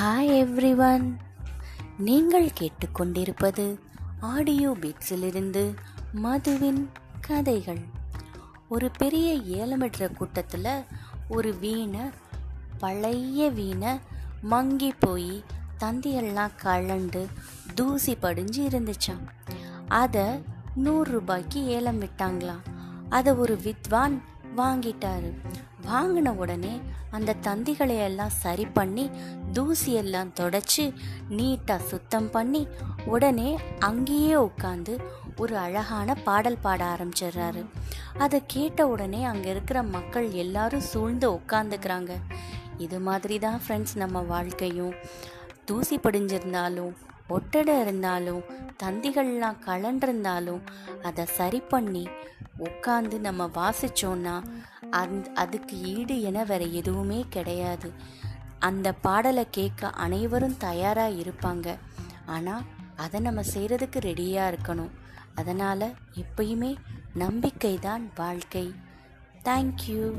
Hi everyone நீங்கள் கேட்டுக்கொண்டிருப்பது audio பீட்ஸிலிருந்து மதுவின் கதைகள். ஒரு பெரிய ஏலமிடுற கூட்டத்தில் ஒரு வீணை பழைய வீணை மங்கி போய் தந்தியெல்லாம் கலண்டு தூசி படிஞ்சு இருந்துச்சான் அதை நூறு ரூபாய்க்கு ஏலம் விட்டாங்களாம். அதை ஒரு வித்வான் வாங்கிட்டாரு. வாங்கின உடனே அந்த தந்திகளை எல்லாம் சரி பண்ணி தூசியெல்லாம் தொடச்சி நீட்டாக சுத்தம் பண்ணி உடனே அங்கேயே உட்காந்து ஒரு அழகான பாடல் பாட ஆரம்பிச்சிடுறாரு. அதை கேட்ட உடனே அங்கே இருக்கிற மக்கள் எல்லாரும் சூழ்ந்து உட்காந்துக்கிறாங்க இது மாதிரி தான் ஃப்ரெண்ட்ஸ் நம்ம வாழ்க்கையும். தூசி படிஞ்சிருந்தாலும் ஒட்டடை இருந்தாலும் தந்திகள்லாம் கலண்டிருந்தாலும் அதை சரி பண்ணி உட்காந்து நம்ம வாசிச்சோன்னா அந் அதுக்கு ஈடு என வேற எதுவுமே கிடையாது. அந்த பாடலை கேட்க அனைவரும் தயாராக இருப்பாங்க. ஆனால் அதை நம்ம செய்கிறதுக்கு ரெடியாக இருக்கணும். அதனால் எப்பயுமே நம்பிக்கை தான் வாழ்க்கை தேங்க்யூ